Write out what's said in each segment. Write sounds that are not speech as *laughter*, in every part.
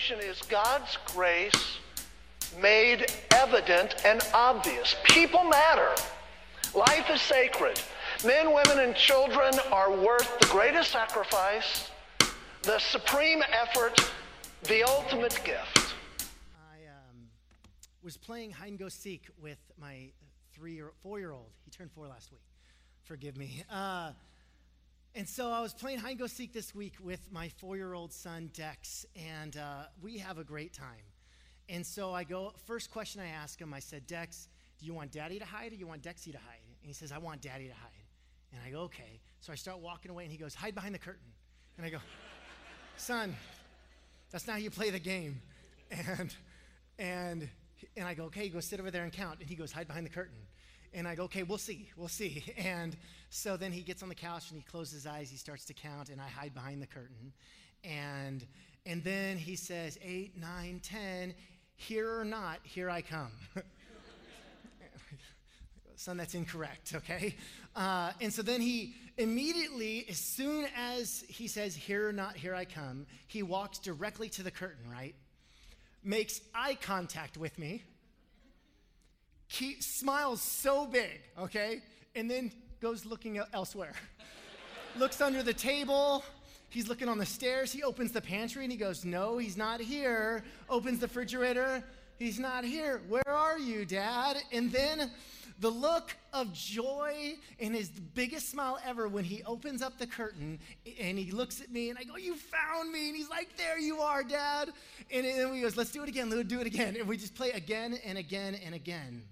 application is God's grace made evident and obvious. People matter. Life is sacred. Men, women, and children are worth the greatest sacrifice, the supreme effort, the ultimate gift. I um, was playing hide and go seek with my three year, four year old. He turned four last week. Forgive me. Uh, and so I was playing hide and go seek this week with my four year old son, Dex, and uh, we have a great time. And so I go, first question I ask him, I said, Dex, do you want daddy to hide or you want Dexy to hide? And he says, I want daddy to hide. And I go, okay. So I start walking away and he goes, hide behind the curtain. And I go, *laughs* son, that's not how you play the game. *laughs* And, and, and I go, okay, go sit over there and count. And he goes, hide behind the curtain. And I go, okay, we'll see, we'll see. *laughs* And so then he gets on the couch and he closes his eyes, he starts to count, and I hide behind the curtain. And, and then he says, eight, nine, ten, here or not, here I come. *laughs* Son, that's incorrect, okay? Uh, and so then he immediately, as soon as he says, Here or not, here I come, he walks directly to the curtain, right? Makes eye contact with me, keep, smiles so big, okay? And then goes looking elsewhere. *laughs* Looks under the table. He's looking on the stairs. He opens the pantry and he goes, No, he's not here. Opens the refrigerator. He's not here. Where are you, Dad? And then the look of joy and his biggest smile ever when he opens up the curtain and he looks at me and I go, You found me. And he's like, There you are, Dad. And then he goes, Let's do it again. Let's do it again. And we just play again and again and again.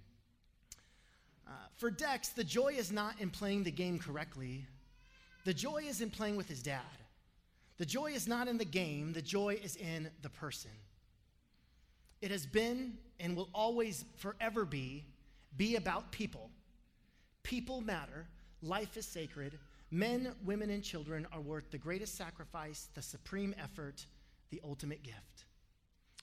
For Dex, the joy is not in playing the game correctly, the joy is in playing with his dad. The joy is not in the game, the joy is in the person. It has been and will always forever be be about people. People matter. Life is sacred. Men, women, and children are worth the greatest sacrifice, the supreme effort, the ultimate gift.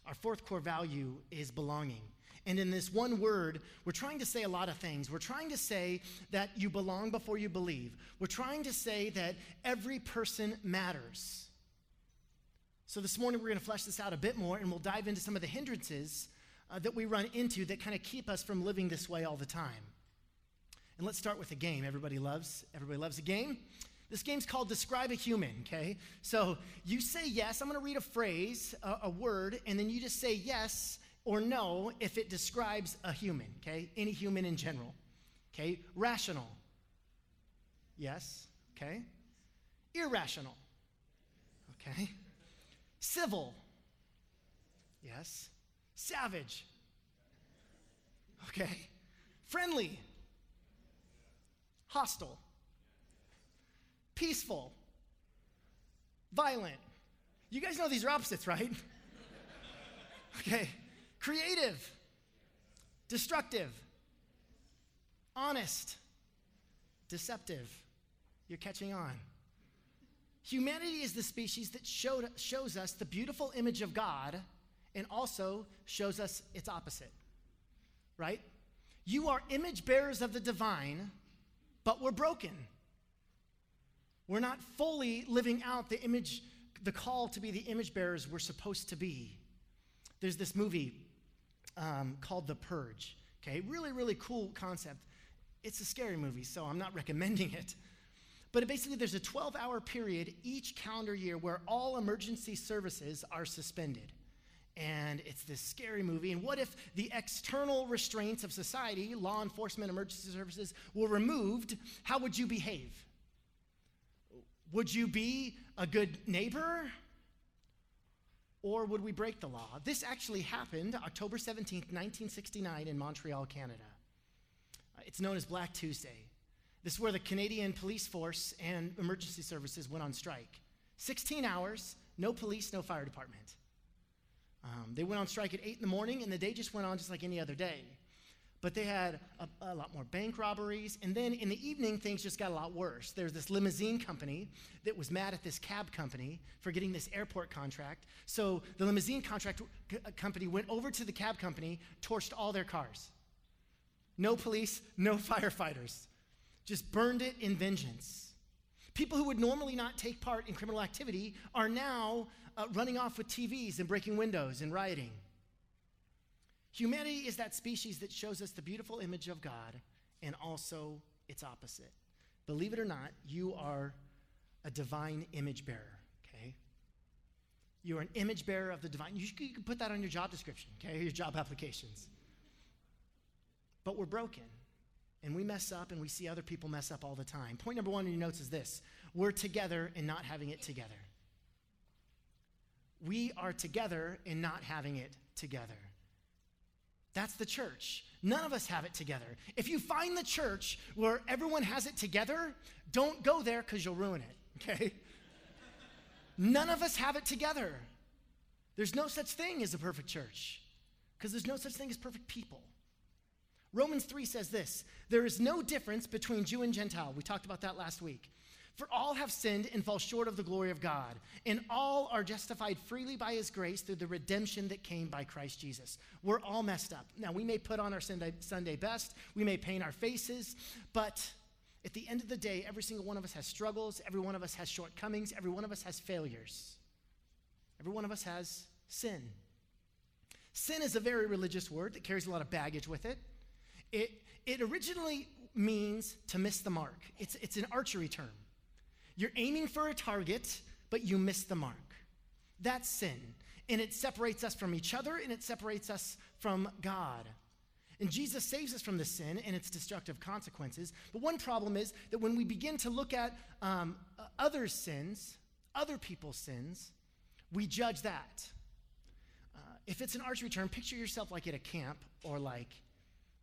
Our fourth core value is belonging. And in this one word, we're trying to say a lot of things. We're trying to say that you belong before you believe. We're trying to say that every person matters. So this morning, we're going to flesh this out a bit more, and we'll dive into some of the hindrances uh, that we run into that kind of keep us from living this way all the time. And let's start with a game everybody loves. Everybody loves a game. This game's called Describe a Human, okay? So you say yes. I'm going to read a phrase, a, a word, and then you just say yes or no if it describes a human, okay? Any human in general, okay? Rational. Yes, okay? Irrational. Okay? Civil. Yes. Savage. Okay. Friendly. Hostile. Peaceful. Violent. You guys know these are opposites, right? *laughs* okay. Creative. Destructive. Honest. Deceptive. You're catching on. Humanity is the species that showed, shows us the beautiful image of God and also shows us its opposite, right? You are image bearers of the divine, but we're broken. We're not fully living out the image, the call to be the image bearers we're supposed to be. There's this movie um, called The Purge. Okay, really, really cool concept. It's a scary movie, so I'm not *laughs* recommending it. But basically, there's a 12 hour period each calendar year where all emergency services are suspended and it's this scary movie. And what if the external restraints of society, law enforcement, emergency services, were removed? How would you behave? Would you be a good neighbor? Or would we break the law? This actually happened October 17th, 1969, in Montreal, Canada. Uh, it's known as Black Tuesday. This is where the Canadian police force and emergency services went on strike. 16 hours, no police, no fire department. Um, they went on strike at 8 in the morning, and the day just went on just like any other day. But they had a, a, lot more bank robberies. And then in the evening, things just got a lot worse. There's this limousine company that was mad at this cab company for getting this airport contract. So the limousine contract c- uh, company went over to the cab company, torched all their cars. No police, no *laughs* firefighters. Just burned it in vengeance. People who would normally not take part in criminal activity are now uh, running off with TVs and breaking windows and rioting. Humanity is that species that shows us the beautiful image of God and also its opposite. Believe it or not, you are a divine image bearer, okay? You're an image bearer of the divine. You, you can put that on your job description, okay, your job applications. But we're broken, and we mess up, and we see other people mess up all the time. Point number one in your notes is this we're together and not having it together. We are together and not having it together. That's the church. None of us have it together. If you find the church where everyone has it together, don't go there because you'll ruin it, *laughs* okay? None of us have it together. There's no such thing as a perfect church because there's no such thing as perfect people. Romans 3 says this there is no difference between Jew and Gentile. We talked about that last week. For all have sinned and fall short of the glory of God, and all are justified freely by his grace through the redemption that came by Christ Jesus. We're all messed up. Now, we may put on our Sunday, best, we may paint our faces, but at the end of the day, every single one of us has struggles, every one of us has shortcomings, every one of us has failures, every one of us has sin. Sin is a very religious word that carries a lot of baggage with it. It, it originally means to miss the mark, it's, it's an archery term. You're aiming for a target, but you miss the mark. That's sin. And it separates us from each other and it separates us from God. And Jesus saves us from the sin and its destructive consequences. But one problem is that when we begin to look at um, other sins, other people's sins, we judge that. Uh, if it's an archery term, picture yourself like at a camp or like,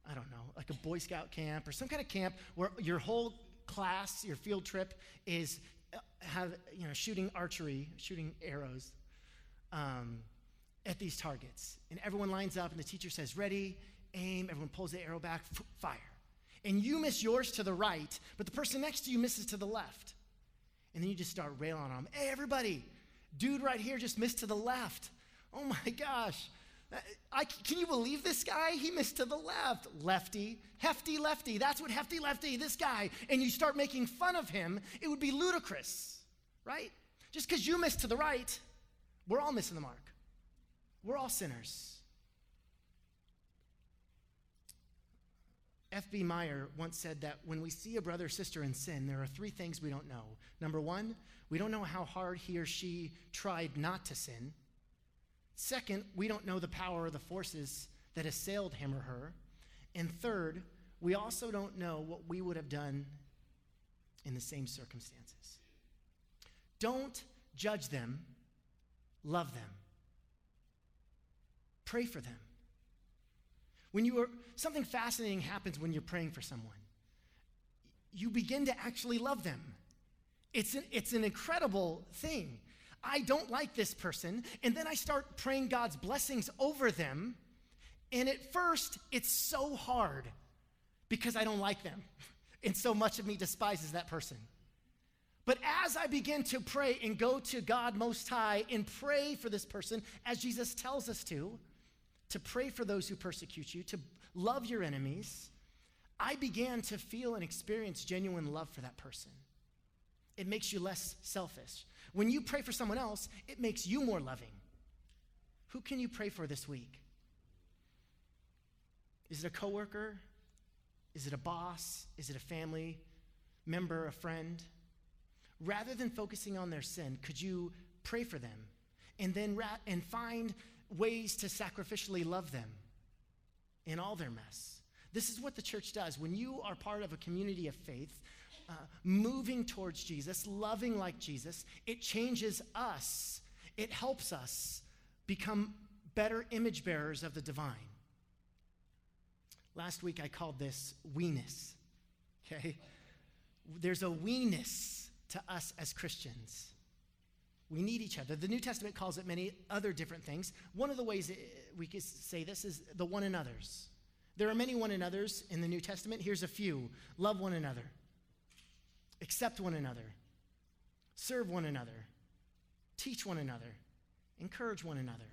I don't know, like a Boy Scout camp or some kind of camp where your whole class, your field trip is uh, have you know shooting archery, shooting arrows um, at these targets, and everyone lines up, and the teacher says, "Ready, aim." Everyone pulls the arrow back, f- fire, and you miss yours to the right, but the person next to you misses to the left, and then you just start railing on them. Hey, everybody, dude, right here just missed to the left. Oh my gosh. Uh, I, can you believe this guy? He missed to the left. Lefty, hefty lefty. That's what hefty lefty, this guy. And you start making fun of him, it would be ludicrous, right? Just because you missed to the right, we're all missing the mark. We're all sinners. F.B. Meyer once said that when we see a brother or sister in sin, there are three things we don't know. Number one, we don't know how hard he or she tried not to sin. Second, we don't know the power or the forces that assailed him or her. And third, we also don't know what we would have done in the same circumstances. Don't judge them, love them. Pray for them. When you are something fascinating happens when you're praying for someone. You begin to actually love them. It's an, it's an incredible thing. I don't like this person. And then I start praying God's blessings over them. And at first, it's so hard because I don't like them. *laughs* And so much of me despises that person. But as I begin to pray and go to God Most High and pray for this person, as Jesus tells us to, to pray for those who persecute you, to love your enemies, I began to feel and experience genuine love for that person. It makes you less selfish. When you pray for someone else, it makes you more loving. Who can you pray for this week? Is it a coworker? Is it a boss? Is it a family member, a friend? Rather than focusing on their sin, could you pray for them and then ra- and find ways to sacrificially love them in all their mess? This is what the church does. When you are part of a community of faith, uh, moving towards Jesus, loving like Jesus, it changes us. It helps us become better image bearers of the divine. Last week I called this weeness. Okay? There's a weeness to us as Christians. We need each other. The New Testament calls it many other different things. One of the ways we could say this is the one another's. There are many one another's in the New Testament. Here's a few love one another, accept one another, serve one another, teach one another, encourage one another,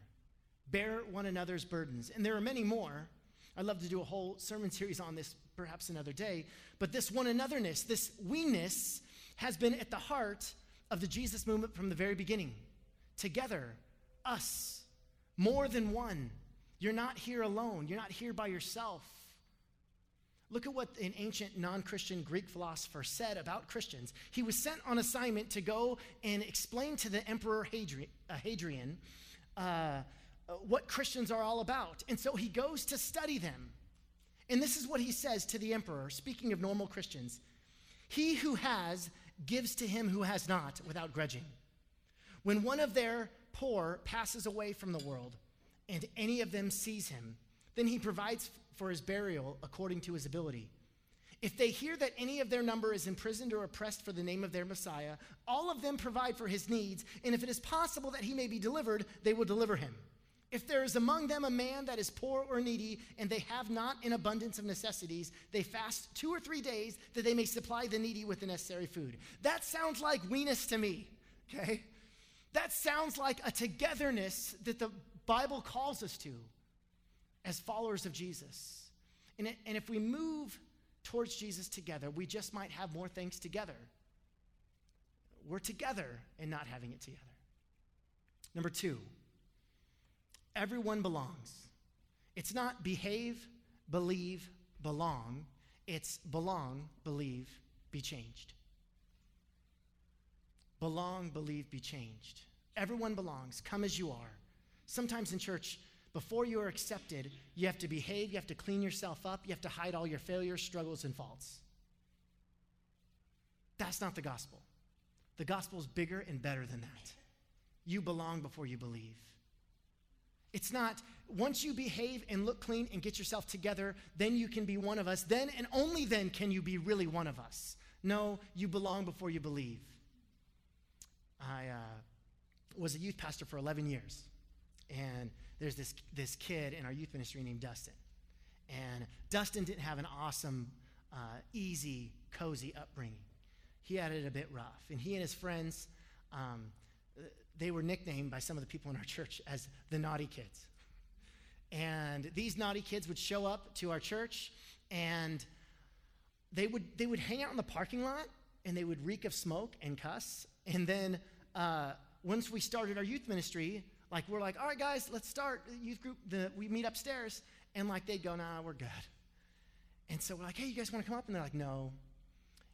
bear one another's burdens. And there are many more. I'd love to do a whole sermon *laughs* series on this perhaps another day. But this one anotherness, this weeness, has been at the heart of the Jesus movement from the very beginning. together, us, more than one. You're not here alone, you're not here by yourself. Look at what an ancient non Christian Greek philosopher said about Christians. He was sent on assignment to go and explain to the Emperor uh, Hadrian uh, uh, what Christians are all about. And so he goes to study them. And this is what he says to the emperor, speaking of normal Christians He who has gives to him who has not without grudging. When one of their poor passes away from the world, and any of them sees him, then he provides for his burial according to his ability. If they hear that any of their number is imprisoned or oppressed for the name of their Messiah, all of them provide for his needs, and if it is possible that he may be delivered, they will deliver him. If there is among them a man that is poor or needy, and they have not an abundance of necessities, they fast two or three days that they may supply the needy with the necessary food. That sounds like weeness to me, okay? That sounds like a togetherness that the Bible calls us to as followers of Jesus. And, it, and if we move towards Jesus together, we just might have more things together. We're together and not having it together. Number two, everyone belongs. It's not behave, believe, belong. It's belong, believe, be changed. Belong, believe, be changed. Everyone belongs. Come as you are. Sometimes in church, before you are accepted, you have to behave, you have to clean yourself up, you have to hide all your failures, struggles, and faults. That's not the gospel. The gospel is bigger and better than that. You belong before you believe. It's not once you behave and look clean and get yourself together, then you can be one of us. Then and only then can you be really one of us. No, you belong before you believe. I uh, was a youth pastor for 11 years. And there's this, this kid in our youth ministry named Dustin. And Dustin didn't have an awesome, uh, easy, cozy upbringing. He had it a bit rough. And he and his friends, um, they were nicknamed by some of the people in our church as the naughty kids. And these naughty kids would show up to our church and they would, they would hang out in the parking lot and they would reek of smoke and cuss. And then uh, once we started our youth ministry, like we're like, all right, guys, let's start youth group. The, we meet upstairs, and like they'd go, nah, we're good. And so we're like, hey, you guys want to come up? And they're like, no.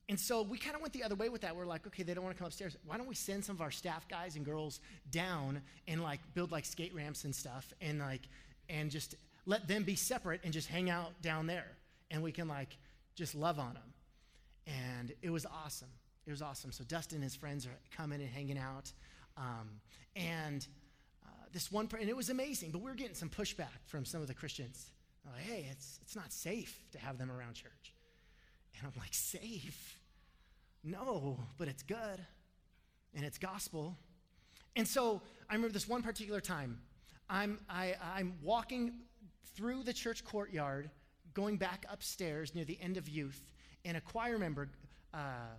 And so we kind of went the other way with that. We're like, okay, they don't want to come upstairs. Why don't we send some of our staff guys and girls down and like build like skate ramps and stuff and like and just let them be separate and just hang out down there and we can like just love on them. And it was awesome. It was awesome. So Dustin and his friends are coming and hanging out. Um, and this one, and it was amazing, but we were getting some pushback from some of the Christians. Like, hey, it's, it's not safe to have them around church. And I'm like, safe? No, but it's good. And it's gospel. And so I remember this one particular time. I'm, I, I'm walking through the church courtyard, going back upstairs near the end of youth, and a choir member uh,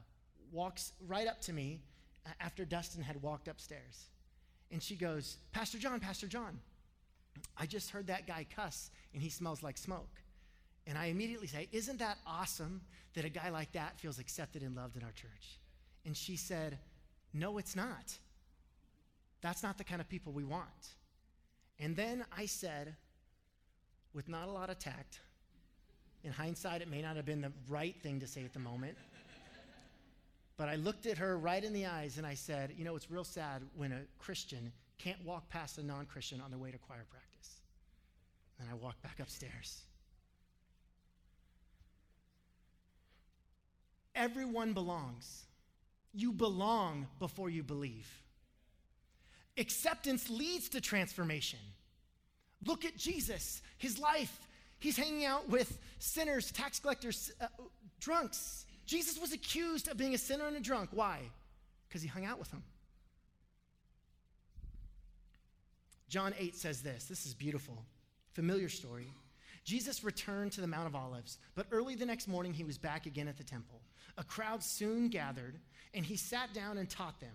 walks right up to me after Dustin had walked upstairs. And she goes, Pastor John, Pastor John, I just heard that guy cuss and he smells like smoke. And I immediately say, Isn't that awesome that a guy like that feels accepted and loved in our church? And she said, No, it's not. That's not the kind of people we want. And then I said, with not a lot of tact, in hindsight, it may not have been the right thing to say at the moment. But I looked at her right in the eyes and I said, You know, it's real sad when a Christian can't walk past a non Christian on their way to choir practice. And I walked back upstairs. Everyone belongs. You belong before you believe. Acceptance leads to transformation. Look at Jesus, his life. He's hanging out with sinners, tax collectors, uh, drunks. Jesus was accused of being a sinner and a drunk. Why? Because he hung out with them. John 8 says this. This is beautiful. Familiar story. Jesus returned to the Mount of Olives, but early the next morning he was back again at the temple. A crowd soon gathered, and he sat down and taught them.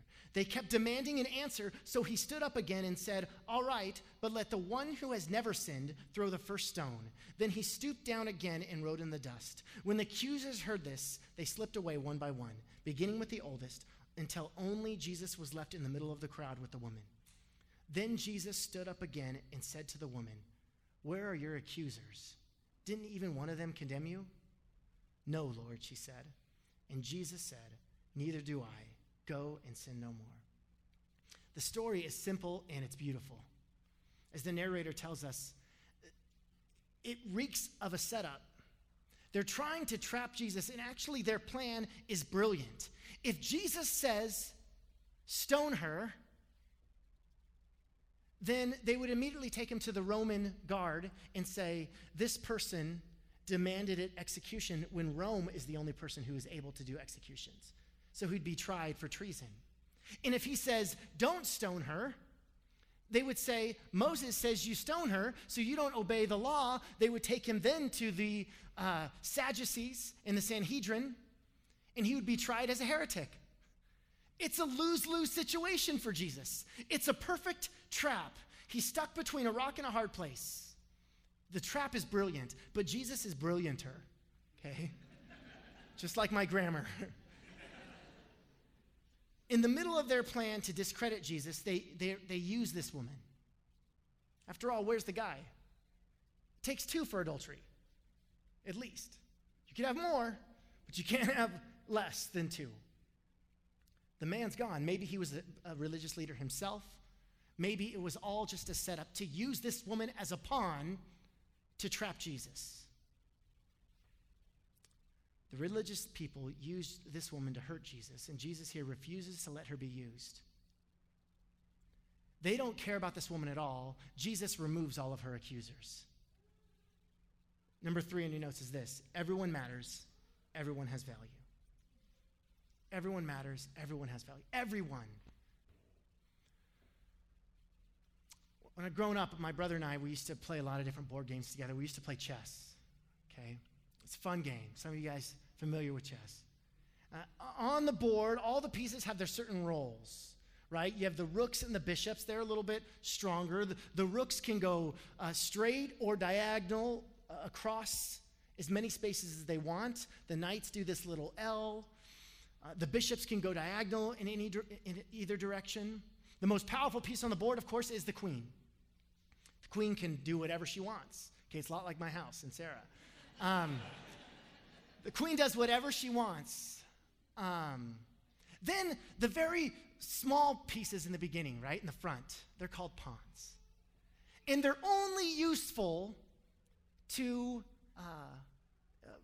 They kept demanding an answer, so he stood up again and said, All right, but let the one who has never sinned throw the first stone. Then he stooped down again and wrote in the dust. When the accusers heard this, they slipped away one by one, beginning with the oldest, until only Jesus was left in the middle of the crowd with the woman. Then Jesus stood up again and said to the woman, Where are your accusers? Didn't even one of them condemn you? No, Lord, she said. And Jesus said, Neither do I. Go and sin no more. The story is simple and it's beautiful. As the narrator tells us, it reeks of a setup. They're trying to trap Jesus, and actually, their plan is brilliant. If Jesus says, stone her, then they would immediately take him to the Roman guard and say, This person demanded it execution when Rome is the only person who is able to do executions. So he'd be tried for treason. And if he says, Don't stone her, they would say, Moses says you stone her, so you don't obey the law. They would take him then to the uh, Sadducees in the Sanhedrin, and he would be tried as a heretic. It's a lose lose situation for Jesus. It's a perfect trap. He's stuck between a rock and a hard place. The trap is brilliant, but Jesus is brillianter, okay? *laughs* Just like my grammar. *laughs* In the middle of their plan to discredit Jesus, they, they, they use this woman. After all, where's the guy? It takes two for adultery, at least. You can have more, but you can't have less than two. The man's gone. Maybe he was a, a religious leader himself. Maybe it was all just a setup to use this woman as a pawn to trap Jesus. The religious people used this woman to hurt Jesus, and Jesus here refuses to let her be used. They don't care about this woman at all. Jesus removes all of her accusers. Number three in your notes is this everyone matters, everyone has value. Everyone matters, everyone has value. Everyone. When I'd grown up, my brother and I, we used to play a lot of different board games together. We used to play chess, okay? It's a fun game. Some of you guys familiar with chess. Uh, on the board, all the pieces have their certain roles, right? You have the rooks and the bishops. They're a little bit stronger. The, the rooks can go uh, straight or diagonal uh, across as many spaces as they want. The knights do this little L. Uh, the bishops can go diagonal in, any, in either direction. The most powerful piece on the board, of course, is the queen. The queen can do whatever she wants. Okay, it's a lot like my house and Sarah. Um, the queen does whatever she wants. Um, then the very small pieces in the beginning, right, in the front, they're called pawns. And they're only useful to, uh,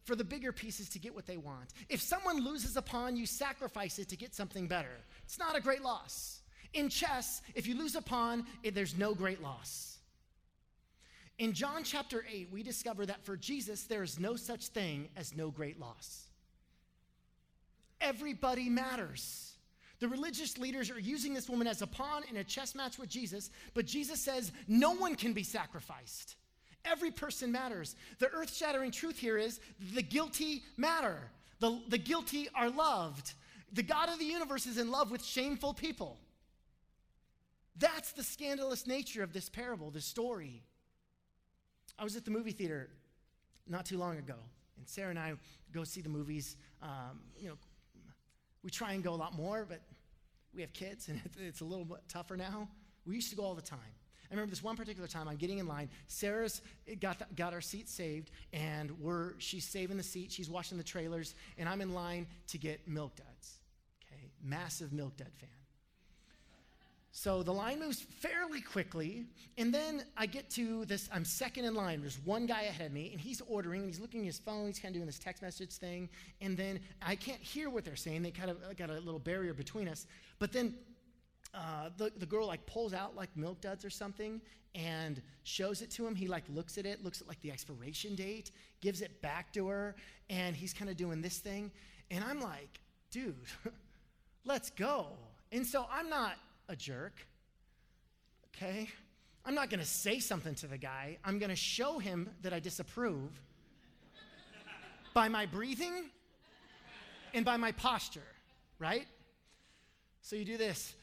for the bigger pieces to get what they want. If someone loses a pawn, you sacrifice it to get something better. It's not a great loss. In chess, if you lose a pawn, it, there's no great loss. In John chapter 8, we discover that for Jesus, there is no such thing as no great loss. Everybody matters. The religious leaders are using this woman as a pawn in a chess match with Jesus, but Jesus says no one can be sacrificed. Every person matters. The earth shattering truth here is the guilty matter, the, the guilty are loved. The God of the universe is in love with shameful people. That's the scandalous nature of this parable, this story. I was at the movie theater not too long ago, and Sarah and I go see the movies. Um, you know, we try and go a lot more, but we have kids, and *laughs* it's a little bit tougher now. We used to go all the time. I remember this one particular time I'm getting in line. Sarah's got, the, got our seat saved, and we're, she's saving the seat. She's watching the trailers, and I'm in line to get Milk Duds. Okay, massive Milk Dud fan. So the line moves fairly quickly, and then I get to this. I'm second in line. There's one guy ahead of me, and he's ordering. He's looking at his phone. He's kind of doing this text message thing, and then I can't hear what they're saying. They kind of got a little barrier between us. But then uh, the, the girl like pulls out like milk duds or something and shows it to him. He like looks at it, looks at like the expiration date, gives it back to her, and he's kind of doing this thing. And I'm like, dude, *laughs* let's go. And so I'm not a jerk. Okay? I'm not going to say something to the guy. I'm going to show him that I disapprove. by my breathing and by my posture, right? So you do this.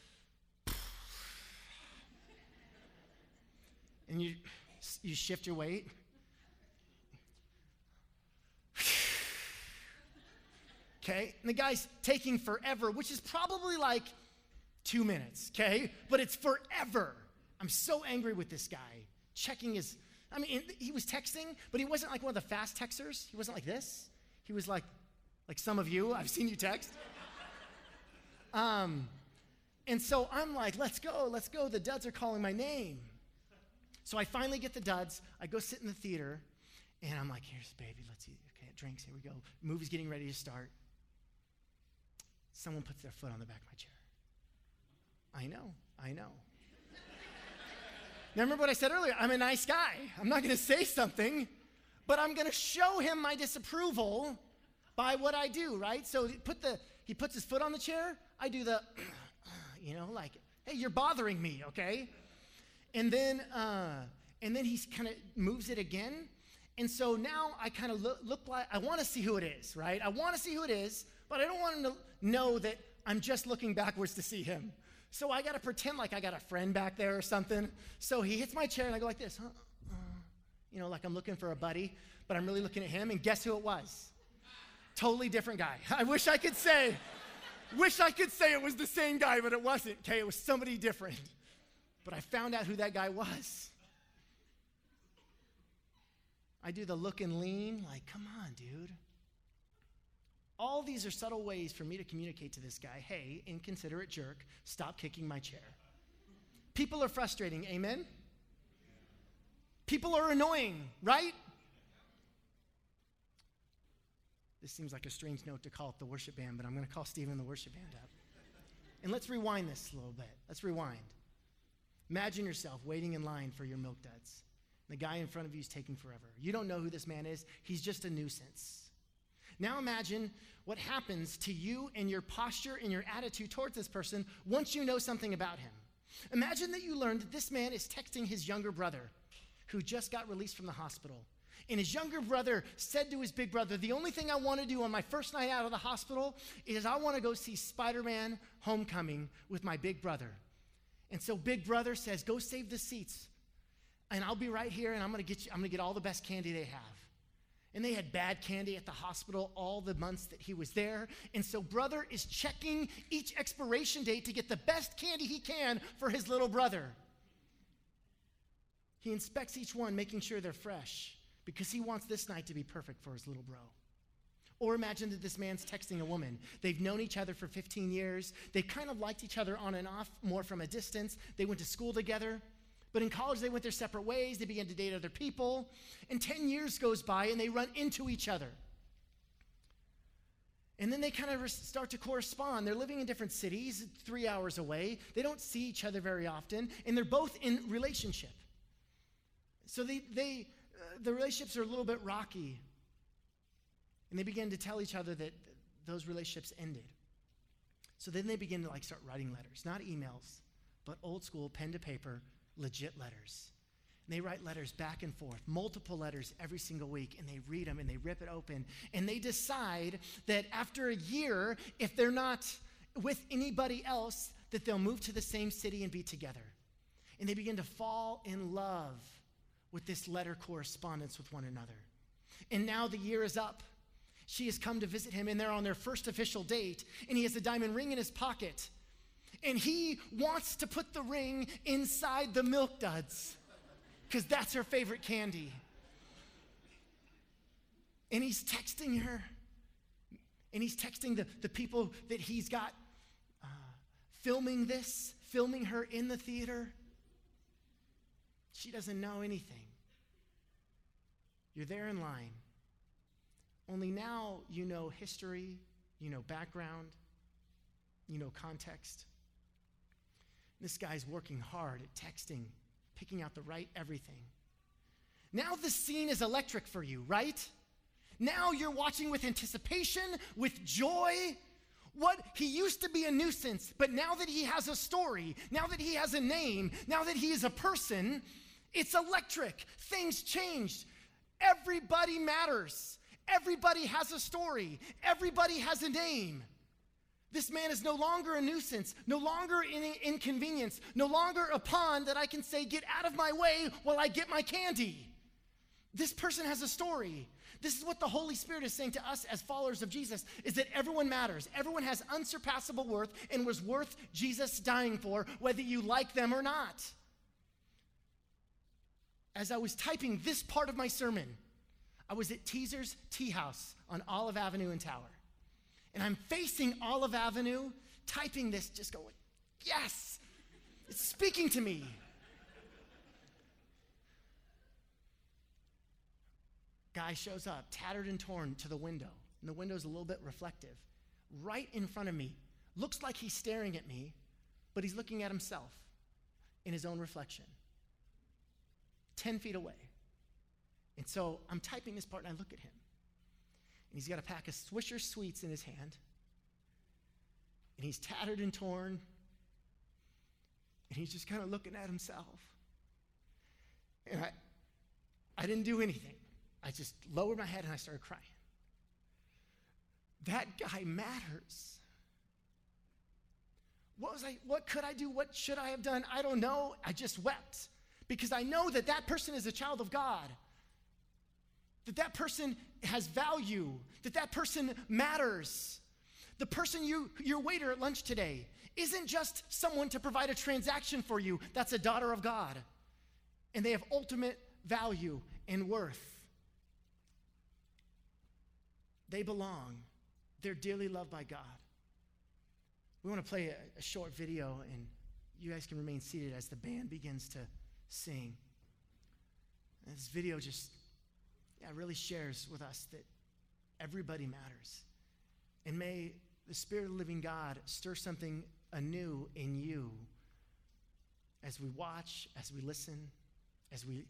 And you, you shift your weight. Okay? And the guy's taking forever, which is probably like two minutes, okay? But it's forever. I'm so angry with this guy. Checking his, I mean, he was texting, but he wasn't like one of the fast texters. He wasn't like this. He was like, like some of you. *laughs* I've seen you text. Um, and so I'm like, let's go, let's go. The duds are calling my name. So I finally get the duds. I go sit in the theater, and I'm like, here's baby, let's eat. Okay, drinks, here we go. Movie's getting ready to start. Someone puts their foot on the back of my chair. I know, I know. now, remember what I said earlier? I'm a nice guy. I'm not going to say something, but I'm going to show him my disapproval by what I do, right? So he, put the, he puts his foot on the chair. I do the, *clears throat* you know, like, hey, you're bothering me, okay? And then, uh, and then he kind of moves it again. And so now I kind of look, look like, I want to see who it is, right? I want to see who it is, but I don't want him to know that I'm just looking backwards to see him. So I got to pretend like I got a friend back there or something. So he hits my chair and I go like this, huh? Uh, you know, like I'm looking for a buddy, but I'm really looking at him. And guess who it was? Totally different guy. *laughs* I wish I could say, wish I could say it was the same guy, but it wasn't. Okay, it was somebody different. But I found out who that guy was. I do the look and lean, like, come on, dude. All these are subtle ways for me to communicate to this guy hey, inconsiderate jerk, stop kicking my chair. People are frustrating, amen? People are annoying, right? This seems like a strange note to call it the worship band, but I'm going to call Stephen the worship band up. And let's rewind this a little bit. Let's rewind. Imagine yourself waiting in line for your milk duds. The guy in front of you is taking forever. You don't know who this man is, he's just a nuisance. Now imagine what happens to you and your posture and your attitude towards this person once you know something about him. Imagine that you learned that this man is texting his younger brother who just got released from the hospital. And his younger brother said to his big brother, The only thing I want to do on my first night out of the hospital is I want to go see Spider Man Homecoming with my big brother. And so big brother says, Go save the seats. And I'll be right here and I'm gonna get you, I'm gonna get all the best candy they have. And they had bad candy at the hospital all the months that he was there. And so brother is checking each expiration date to get the best candy he can for his little brother. He inspects each one, making sure they're fresh, because he wants this night to be perfect for his little bro. Or imagine that this man's texting a woman. They've known each other for 15 years. They kind of liked each other on and off, more from a distance. They went to school together. But in college, they went their separate ways. They began to date other people. And 10 years goes by and they run into each other. And then they kind of start to correspond. They're living in different cities, three hours away. They don't see each other very often, and they're both in relationship. So they, they uh, the relationships are a little bit rocky. And they begin to tell each other that those relationships ended. So then they begin to like start writing letters, not emails, but old school pen to paper, legit letters. And they write letters back and forth, multiple letters every single week, and they read them and they rip it open. And they decide that after a year, if they're not with anybody else, that they'll move to the same city and be together. And they begin to fall in love with this letter correspondence with one another. And now the year is up. She has come to visit him, and they're on their first official date, and he has a diamond ring in his pocket. And he wants to put the ring inside the milk duds because that's her favorite candy. And he's texting her. And he's texting the, the people that he's got uh, filming this, filming her in the theater. She doesn't know anything. You're there in line. Only now you know history, you know background, you know context. This guy's working hard at texting, picking out the right everything. Now the scene is electric for you, right? Now you're watching with anticipation, with joy. What he used to be a nuisance, but now that he has a story, now that he has a name, now that he is a person, it's electric. Things changed. Everybody matters. Everybody has a story, everybody has a name. This man is no longer a nuisance, no longer an inconvenience, no longer a pawn that I can say, Get out of my way while I get my candy. This person has a story. This is what the Holy Spirit is saying to us as followers of Jesus is that everyone matters. Everyone has unsurpassable worth and was worth Jesus dying for, whether you like them or not. As I was typing this part of my sermon, I was at Teaser's Tea House on Olive Avenue in Tower. And I'm facing Olive Avenue, typing this, just going, yes, it's speaking to me. Guy shows up, tattered and torn, to the window. And the window's a little bit reflective. Right in front of me. Looks like he's staring at me, but he's looking at himself in his own reflection. 10 feet away. And so I'm typing this part and I look at him. And he's got a pack of Swisher Sweets in his hand. And he's tattered and torn. And he's just kind of looking at himself. And I, I didn't do anything. I just lowered my head and I started crying. That guy matters. What was I what could I do? What should I have done? I don't know. I just wept because I know that that person is a child of God. That that person has value, that that person matters. The person you your waiter at lunch today isn't just someone to provide a transaction for you. That's a daughter of God. And they have ultimate value and worth. They belong. They're dearly loved by God. We want to play a, a short video, and you guys can remain seated as the band begins to sing. This video just yeah, really shares with us that everybody matters. And may the Spirit of the living God stir something anew in you as we watch, as we listen, as we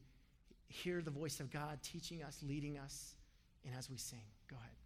hear the voice of God teaching us, leading us, and as we sing. Go ahead.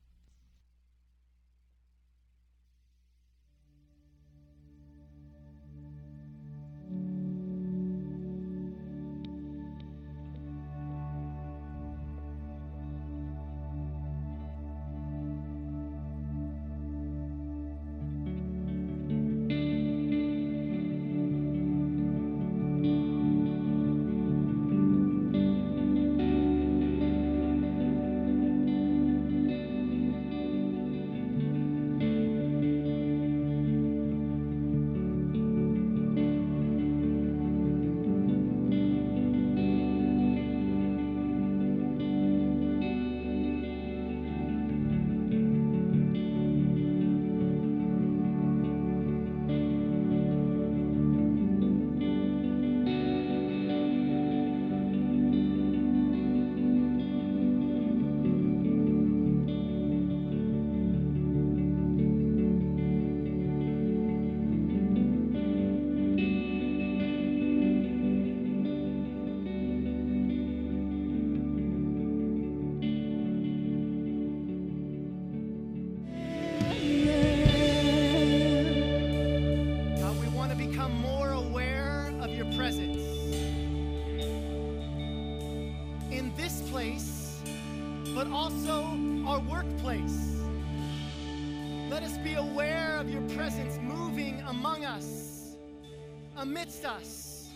Amidst us,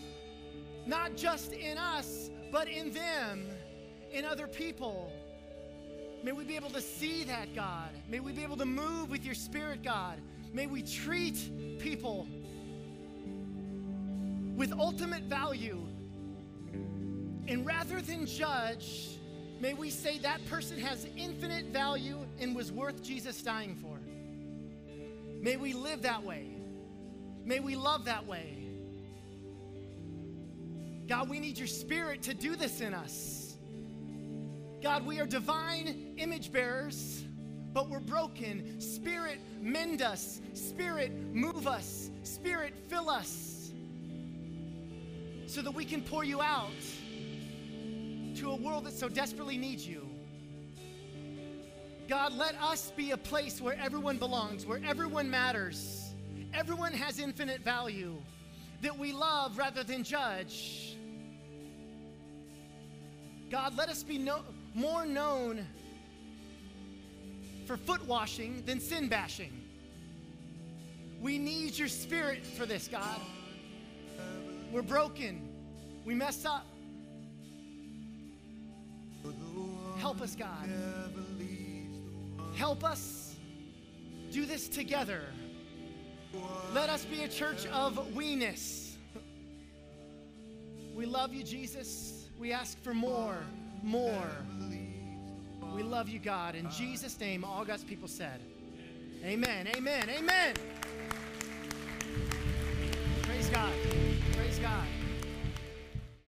not just in us, but in them, in other people. May we be able to see that, God. May we be able to move with your Spirit, God. May we treat people with ultimate value. And rather than judge, may we say that person has infinite value and was worth Jesus dying for. May we live that way. May we love that way. God, we need your spirit to do this in us. God, we are divine image bearers, but we're broken. Spirit, mend us. Spirit, move us. Spirit, fill us so that we can pour you out to a world that so desperately needs you. God, let us be a place where everyone belongs, where everyone matters, everyone has infinite value, that we love rather than judge God, let us be no, more known for foot washing than sin bashing. We need your spirit for this, God. We're broken. We mess up. Help us, God. Help us do this together. Let us be a church of weeness. We love you, Jesus. We ask for more, more. We love you, God. In Jesus' name, all God's people said, Amen, amen, amen. Praise God. Praise God.